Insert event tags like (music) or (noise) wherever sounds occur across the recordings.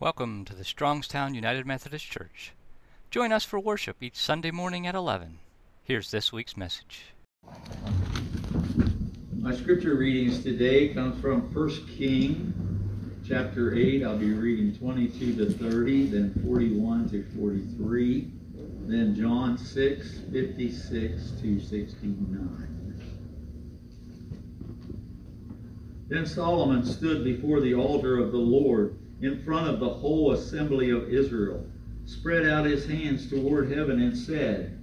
Welcome to the Strongstown United Methodist Church. Join us for worship each Sunday morning at 11. Here's this week's message. My scripture readings today come from 1 King chapter 8. I'll be reading 22 to 30, then 41 to 43, then John 6, 56 to 69. Then Solomon stood before the altar of the Lord in front of the whole assembly of Israel, spread out his hands toward heaven, and said,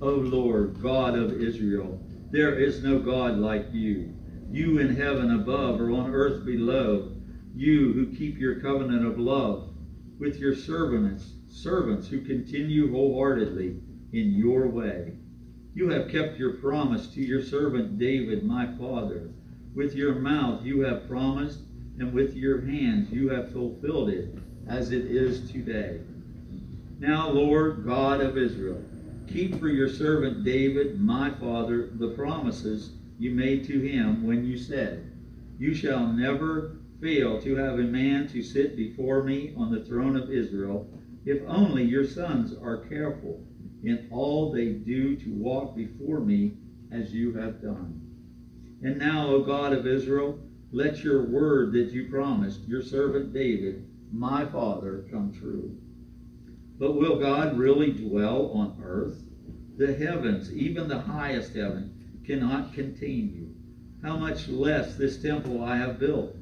O Lord, God of Israel, there is no God like you. You in heaven above or on earth below, you who keep your covenant of love with your servants, servants who continue wholeheartedly in your way. You have kept your promise to your servant David, my father. With your mouth you have promised and with your hands you have fulfilled it, as it is today. Now, Lord God of Israel, keep for your servant David, my father, the promises you made to him when you said, You shall never fail to have a man to sit before me on the throne of Israel, if only your sons are careful in all they do to walk before me as you have done. And now, O God of Israel, let your word that you promised your servant David, my father, come true. But will God really dwell on earth? The heavens, even the highest heaven, cannot contain you. How much less this temple I have built?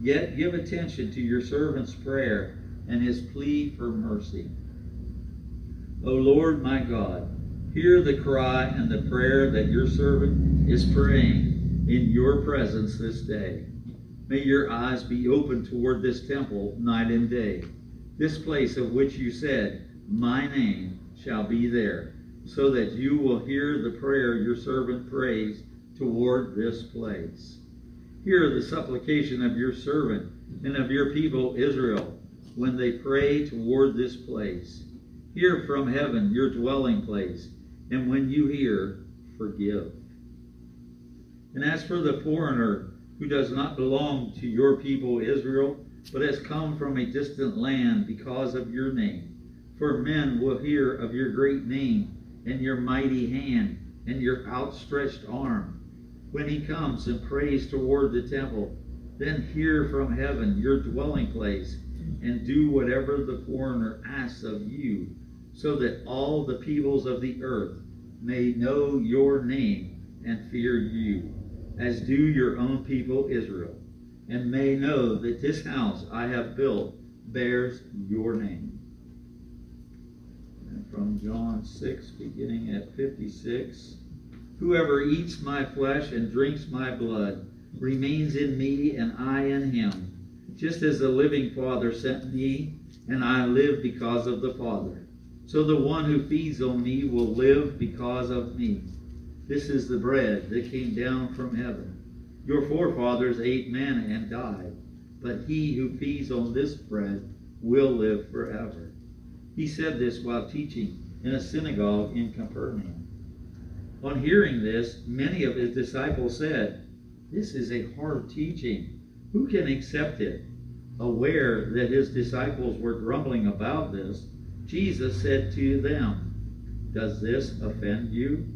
Yet give attention to your servant's prayer and his plea for mercy. O Lord my God, hear the cry and the prayer that your servant is praying in your presence this day. May your eyes be open toward this temple night and day, this place of which you said, My name shall be there, so that you will hear the prayer your servant prays toward this place. Hear the supplication of your servant and of your people Israel when they pray toward this place. Hear from heaven your dwelling place, and when you hear, forgive. And as for the foreigner who does not belong to your people Israel, but has come from a distant land because of your name, for men will hear of your great name and your mighty hand and your outstretched arm. When he comes and prays toward the temple, then hear from heaven your dwelling place and do whatever the foreigner asks of you, so that all the peoples of the earth may know your name and fear you as do your own people Israel, and may know that this house I have built bears your name. And from John 6, beginning at 56, Whoever eats my flesh and drinks my blood remains in me, and I in him, just as the living Father sent me, and I live because of the Father. So the one who feeds on me will live because of me. This is the bread that came down from heaven. Your forefathers ate manna and died, but he who feeds on this bread will live forever. He said this while teaching in a synagogue in Capernaum. On hearing this, many of his disciples said, This is a hard teaching. Who can accept it? Aware that his disciples were grumbling about this, Jesus said to them, Does this offend you?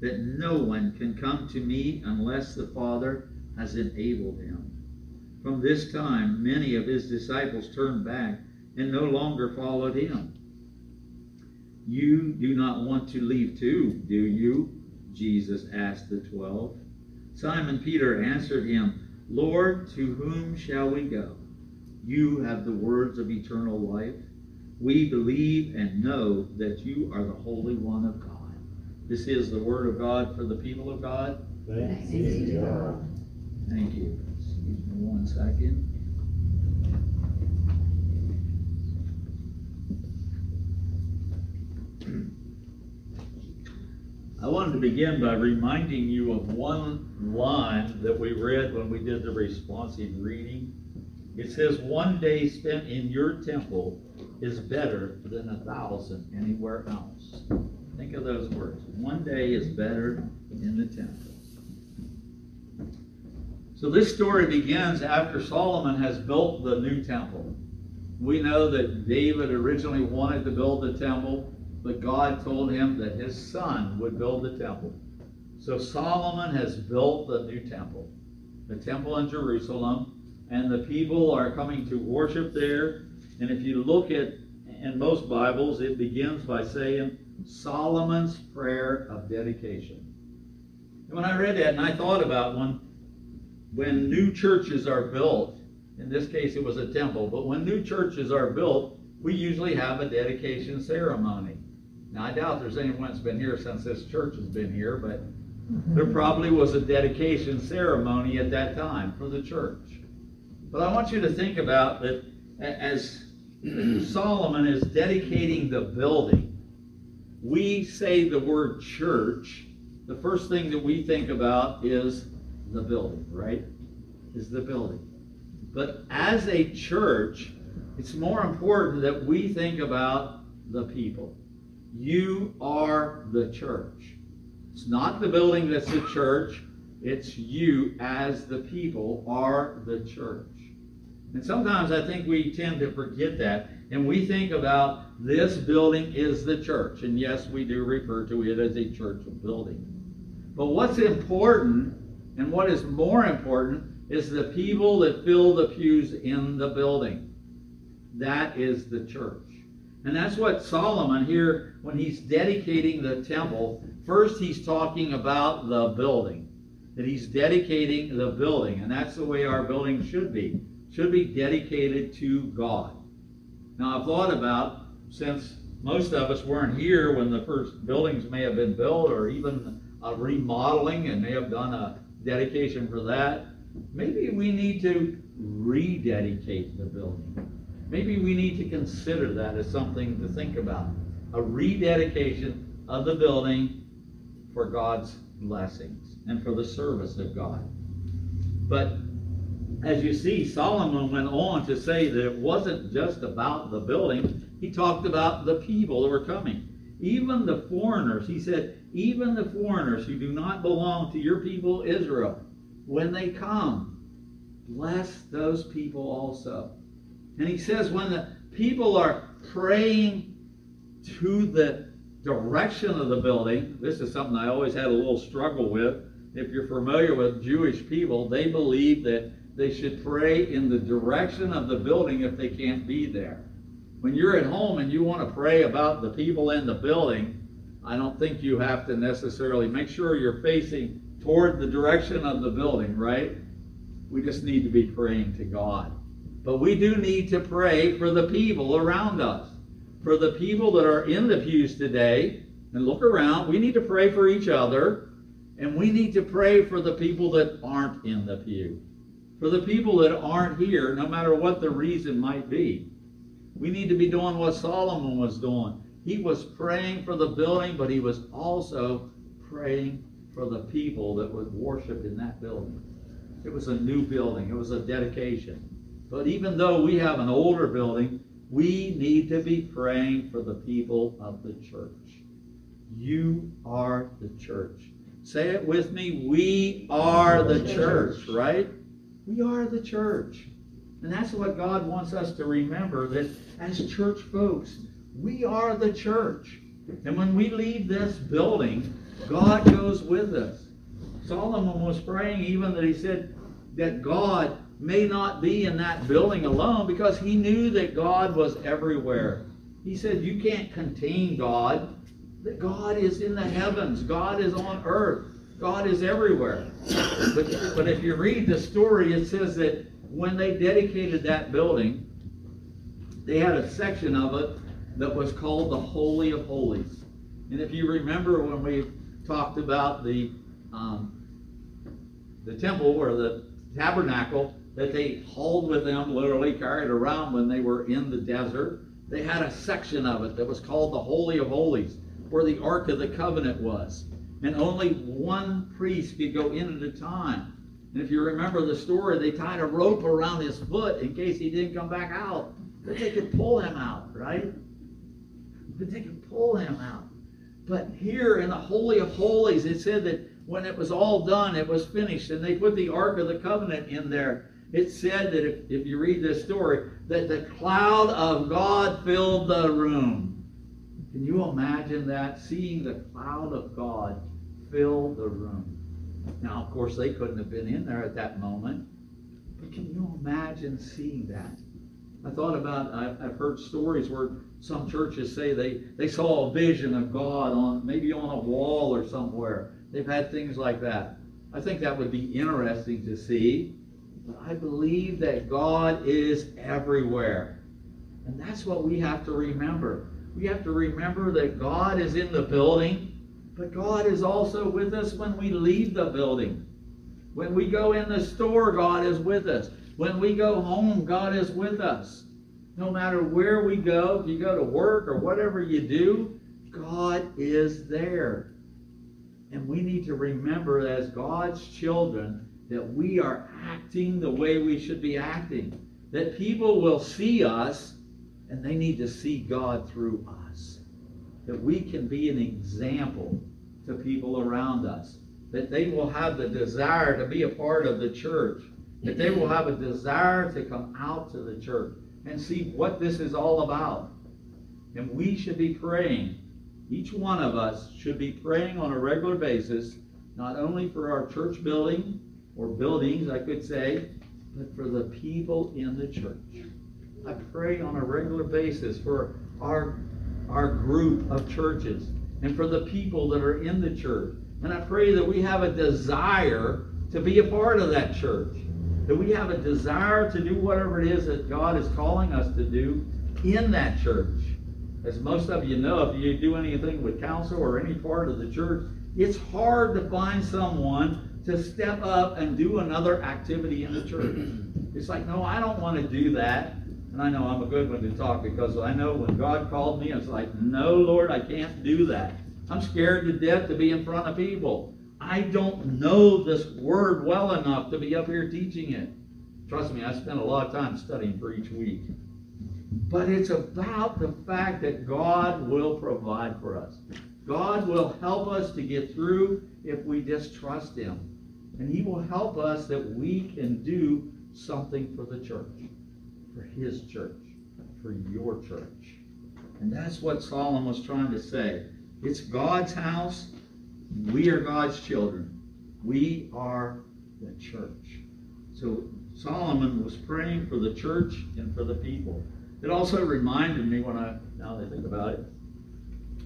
that no one can come to me unless the Father has enabled him. From this time, many of his disciples turned back and no longer followed him. You do not want to leave too, do you? Jesus asked the twelve. Simon Peter answered him, Lord, to whom shall we go? You have the words of eternal life. We believe and know that you are the Holy One of God. This is the word of God for the people of God. Thanks be to God. Thank you. Excuse me one second. I wanted to begin by reminding you of one line that we read when we did the responsive reading. It says, One day spent in your temple is better than a thousand anywhere else. Think of those words. One day is better in the temple. So this story begins after Solomon has built the new temple. We know that David originally wanted to build the temple, but God told him that his son would build the temple. So Solomon has built the new temple, the temple in Jerusalem, and the people are coming to worship there. And if you look at in most Bibles, it begins by saying Solomon's prayer of dedication. And when I read that, and I thought about when when new churches are built, in this case it was a temple, but when new churches are built, we usually have a dedication ceremony. Now, I doubt there's anyone that's been here since this church has been here, but mm-hmm. there probably was a dedication ceremony at that time for the church. But I want you to think about that as (clears throat) Solomon is dedicating the building, we say the word church, the first thing that we think about is the building, right? Is the building. But as a church, it's more important that we think about the people. You are the church. It's not the building that's the church, it's you as the people are the church. And sometimes I think we tend to forget that. And we think about this building is the church. And yes, we do refer to it as a church building. But what's important and what is more important is the people that fill the pews in the building. That is the church. And that's what Solomon here, when he's dedicating the temple, first he's talking about the building. That he's dedicating the building. And that's the way our building should be. Should be dedicated to God. Now I've thought about, since most of us weren't here when the first buildings may have been built or even a remodeling and may have done a dedication for that. Maybe we need to rededicate the building. Maybe we need to consider that as something to think about. A rededication of the building for God's blessings and for the service of God. But as you see, Solomon went on to say that it wasn't just about the building, he talked about the people that were coming. Even the foreigners, he said, even the foreigners who do not belong to your people Israel, when they come, bless those people also. And he says, when the people are praying to the direction of the building, this is something I always had a little struggle with. If you're familiar with Jewish people, they believe that they should pray in the direction of the building if they can't be there. When you're at home and you want to pray about the people in the building, I don't think you have to necessarily make sure you're facing toward the direction of the building, right? We just need to be praying to God. But we do need to pray for the people around us. For the people that are in the pews today, and look around, we need to pray for each other, and we need to pray for the people that aren't in the pew. For the people that aren't here, no matter what the reason might be. We need to be doing what Solomon was doing he was praying for the building, but he was also praying for the people that would worship in that building. It was a new building, it was a dedication. But even though we have an older building, we need to be praying for the people of the church. You are the church. Say it with me. We are the church, right? We are the church. And that's what God wants us to remember that as church folks, we are the church. And when we leave this building, God goes with us. Solomon was praying even that he said that God may not be in that building alone because he knew that God was everywhere. He said, You can't contain God. That God is in the heavens, God is on earth, God is everywhere. But, but if you read the story, it says that when they dedicated that building, they had a section of it that was called the Holy of Holies. And if you remember when we talked about the um, the temple or the tabernacle that they hauled with them, literally carried around when they were in the desert, they had a section of it that was called the Holy of Holies, where the Ark of the Covenant was. And only one priest could go in at a time. And if you remember the story, they tied a rope around his foot in case he didn't come back out. But they could pull him out, right? But they could pull him out. But here in the Holy of Holies, it said that when it was all done, it was finished. And they put the Ark of the Covenant in there. It said that if, if you read this story, that the cloud of God filled the room. Can you imagine that? Seeing the cloud of God fill the room. Now, of course, they couldn't have been in there at that moment. But can you imagine seeing that? I thought about, I've heard stories where some churches say they, they saw a vision of God on maybe on a wall or somewhere. They've had things like that. I think that would be interesting to see. But I believe that God is everywhere. And that's what we have to remember. We have to remember that God is in the building, but God is also with us when we leave the building. When we go in the store, God is with us. When we go home, God is with us. No matter where we go, if you go to work or whatever you do, God is there. And we need to remember as God's children that we are acting the way we should be acting. That people will see us and they need to see God through us. That we can be an example to people around us. That they will have the desire to be a part of the church. That they will have a desire to come out to the church and see what this is all about. And we should be praying. Each one of us should be praying on a regular basis, not only for our church building or buildings, I could say, but for the people in the church. I pray on a regular basis for our, our group of churches and for the people that are in the church. And I pray that we have a desire to be a part of that church that we have a desire to do whatever it is that God is calling us to do in that church. As most of you know, if you do anything with council or any part of the church, it's hard to find someone to step up and do another activity in the church. It's like, no, I don't want to do that. And I know I'm a good one to talk because I know when God called me, it's like, no, Lord, I can't do that. I'm scared to death to be in front of people. I don't know this word well enough to be up here teaching it. Trust me, I spent a lot of time studying for each week. But it's about the fact that God will provide for us. God will help us to get through if we just trust Him. And He will help us that we can do something for the church, for His church, for your church. And that's what Solomon was trying to say. It's God's house, we are God's children. We are the church. So Solomon was praying for the church and for the people. It also reminded me when I, now that I think about it,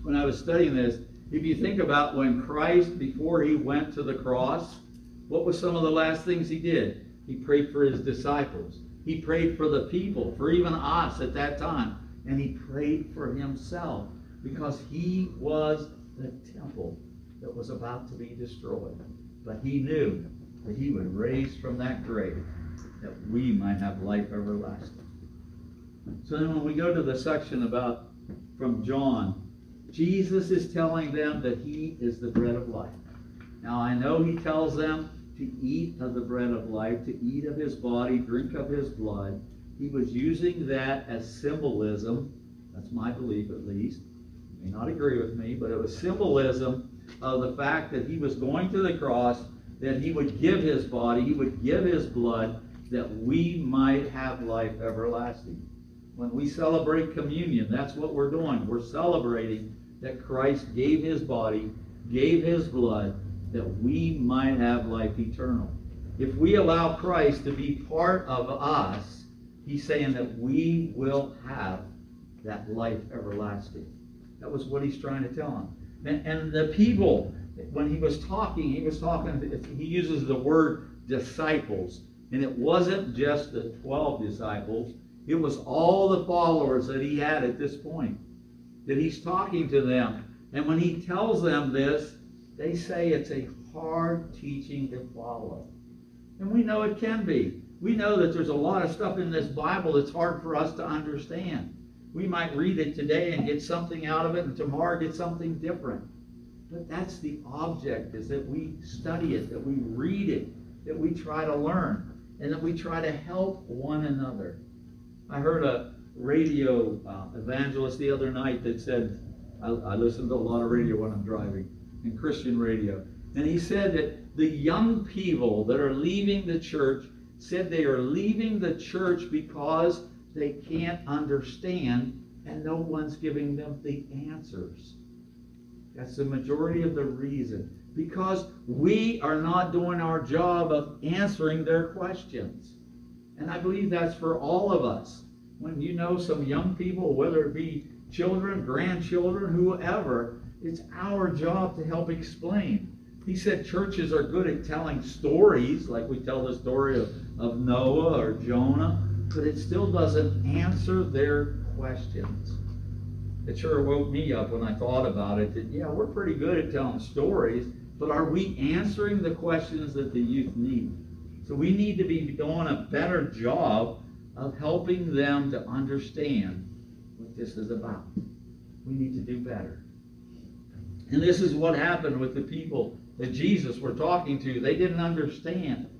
when I was studying this, if you think about when Christ, before he went to the cross, what was some of the last things he did? He prayed for his disciples. He prayed for the people, for even us at that time. And he prayed for himself because he was the temple that was about to be destroyed. But he knew that he would raise from that grave that we might have life everlasting. So then when we go to the section about from John, Jesus is telling them that he is the bread of life. Now I know he tells them to eat of the bread of life, to eat of his body, drink of his blood. He was using that as symbolism. That's my belief at least. You may not agree with me, but it was symbolism of the fact that he was going to the cross, that he would give his body, he would give his blood, that we might have life everlasting. When we celebrate communion, that's what we're doing. We're celebrating that Christ gave his body, gave his blood, that we might have life eternal. If we allow Christ to be part of us, he's saying that we will have that life everlasting. That was what he's trying to tell them. And, and the people, when he was talking, he was talking, he uses the word disciples. And it wasn't just the 12 disciples, it was all the followers that he had at this point. That he's talking to them. And when he tells them this, they say it's a hard teaching to follow. And we know it can be. We know that there's a lot of stuff in this Bible that's hard for us to understand. We might read it today and get something out of it, and tomorrow get something different. But that's the object, is that we study it, that we read it, that we try to learn, and that we try to help one another. I heard a radio uh, evangelist the other night that said, I, I listen to a lot of radio when I'm driving, and Christian radio. And he said that the young people that are leaving the church said they are leaving the church because they can't understand and no one's giving them the answers. That's the majority of the reason. Because we are not doing our job of answering their questions. And I believe that's for all of us. When you know some young people, whether it be children, grandchildren, whoever, it's our job to help explain. He said churches are good at telling stories, like we tell the story of, of Noah or Jonah, but it still doesn't answer their questions. It sure woke me up when I thought about it that, yeah, we're pretty good at telling stories, but are we answering the questions that the youth need? So we need to be doing a better job of helping them to understand what this is about. We need to do better. And this is what happened with the people that Jesus were talking to. They didn't understand.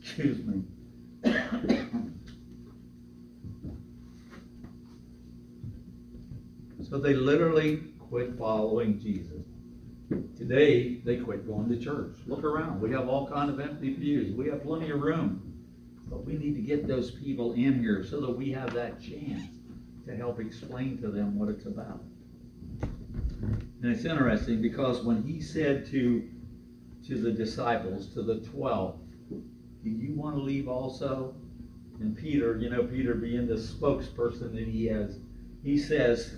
Excuse me. so they literally quit following Jesus. Today, they quit going to church. Look around. We have all kind of empty pews. We have plenty of room. But we need to get those people in here so that we have that chance to help explain to them what it's about. And it's interesting because when he said to, to the disciples, to the twelve, do you want to leave also? And Peter, you know, Peter being the spokesperson that he is, he says,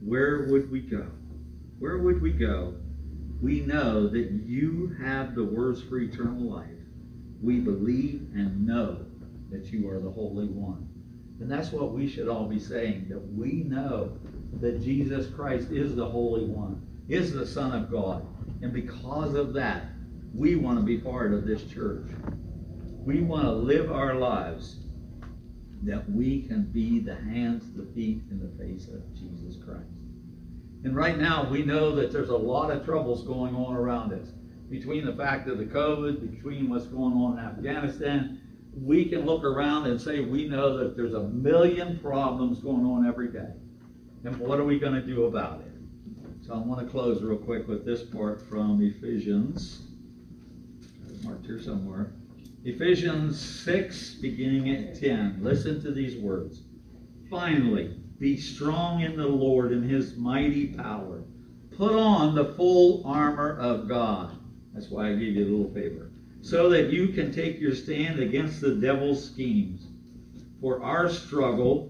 Where would we go? Where would we go? We know that you have the words for eternal life. We believe and know that you are the Holy One. And that's what we should all be saying, that we know that Jesus Christ is the Holy One, is the Son of God. And because of that, we want to be part of this church. We want to live our lives that we can be the hands, the feet, and the face of Jesus Christ. And right now, we know that there's a lot of troubles going on around us. Between the fact of the COVID, between what's going on in Afghanistan, we can look around and say we know that there's a million problems going on every day. And what are we going to do about it? So I want to close real quick with this part from Ephesians. Marked here somewhere. Ephesians 6, beginning at 10. Listen to these words. Finally, be strong in the Lord and his mighty power. Put on the full armor of God. That's why I gave you a little paper. So that you can take your stand against the devil's schemes. For our struggle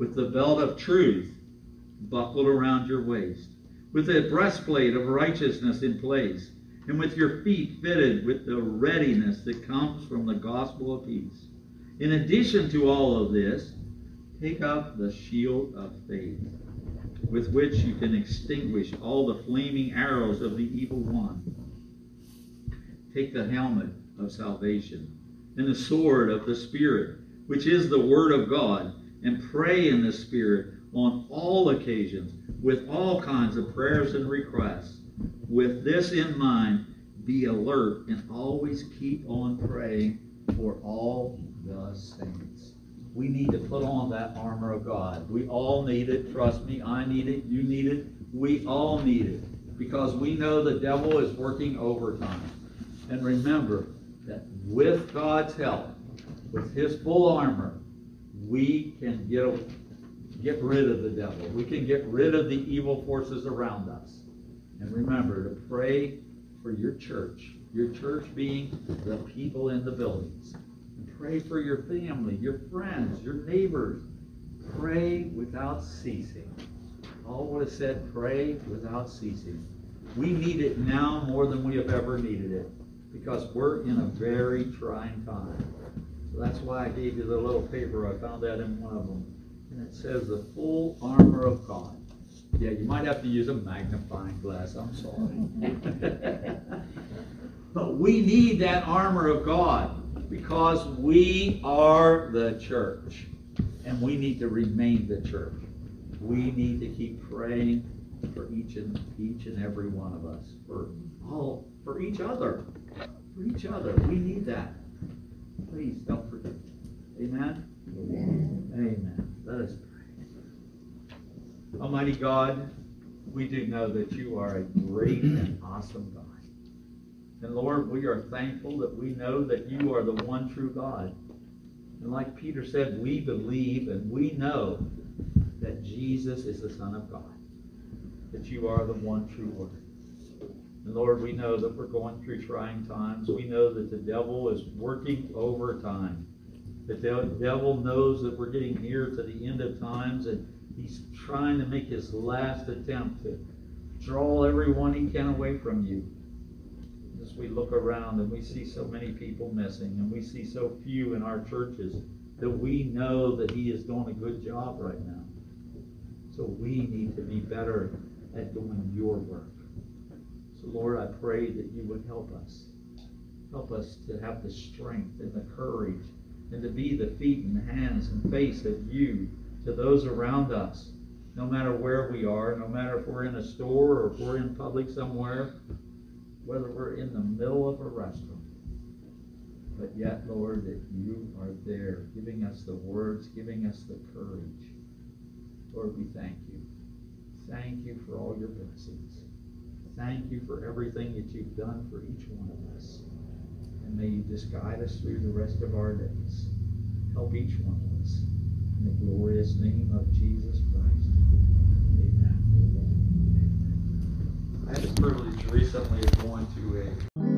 with the belt of truth buckled around your waist, with a breastplate of righteousness in place, and with your feet fitted with the readiness that comes from the gospel of peace. In addition to all of this, take up the shield of faith, with which you can extinguish all the flaming arrows of the evil one. Take the helmet of salvation and the sword of the Spirit, which is the Word of God, and pray in the Spirit on all occasions with all kinds of prayers and requests. With this in mind, be alert and always keep on praying for all the saints. We need to put on that armor of God. We all need it. Trust me, I need it. You need it. We all need it because we know the devil is working overtime. And remember that with God's help, with his full armor, we can get, get rid of the devil. We can get rid of the evil forces around us. And remember to pray for your church, your church being the people in the buildings. And pray for your family, your friends, your neighbors. Pray without ceasing. Paul would have said, pray without ceasing. We need it now more than we have ever needed it because we're in a very trying time. So that's why I gave you the little paper. I found that in one of them. And it says the full armor of God. Yeah, you might have to use a magnifying glass. I'm sorry. (laughs) but we need that armor of God because we are the church. And we need to remain the church. We need to keep praying for each and each and every one of us. For all for each other. For each other. We need that. Please don't forget. Amen? Amen. Let us pray. Almighty God, we do know that you are a great and awesome God. And Lord, we are thankful that we know that you are the one true God. And like Peter said, we believe and we know that Jesus is the Son of God, that you are the one true Word. And Lord, we know that we're going through trying times. We know that the devil is working overtime. The devil knows that we're getting near to the end of times, and he's trying to make his last attempt to draw everyone he can away from you. As we look around and we see so many people missing, and we see so few in our churches, that we know that he is doing a good job right now. So we need to be better at doing your work. So, Lord, I pray that you would help us. Help us to have the strength and the courage and to be the feet and hands and face of you to those around us, no matter where we are, no matter if we're in a store or if we're in public somewhere, whether we're in the middle of a restaurant. But yet, Lord, that you are there giving us the words, giving us the courage. Lord, we thank you. Thank you for all your blessings. Thank you for everything that you've done for each one of us. And may you just guide us through the rest of our days. Help each one of us. In the glorious name of Jesus Christ. Amen. I had the privilege recently of going to a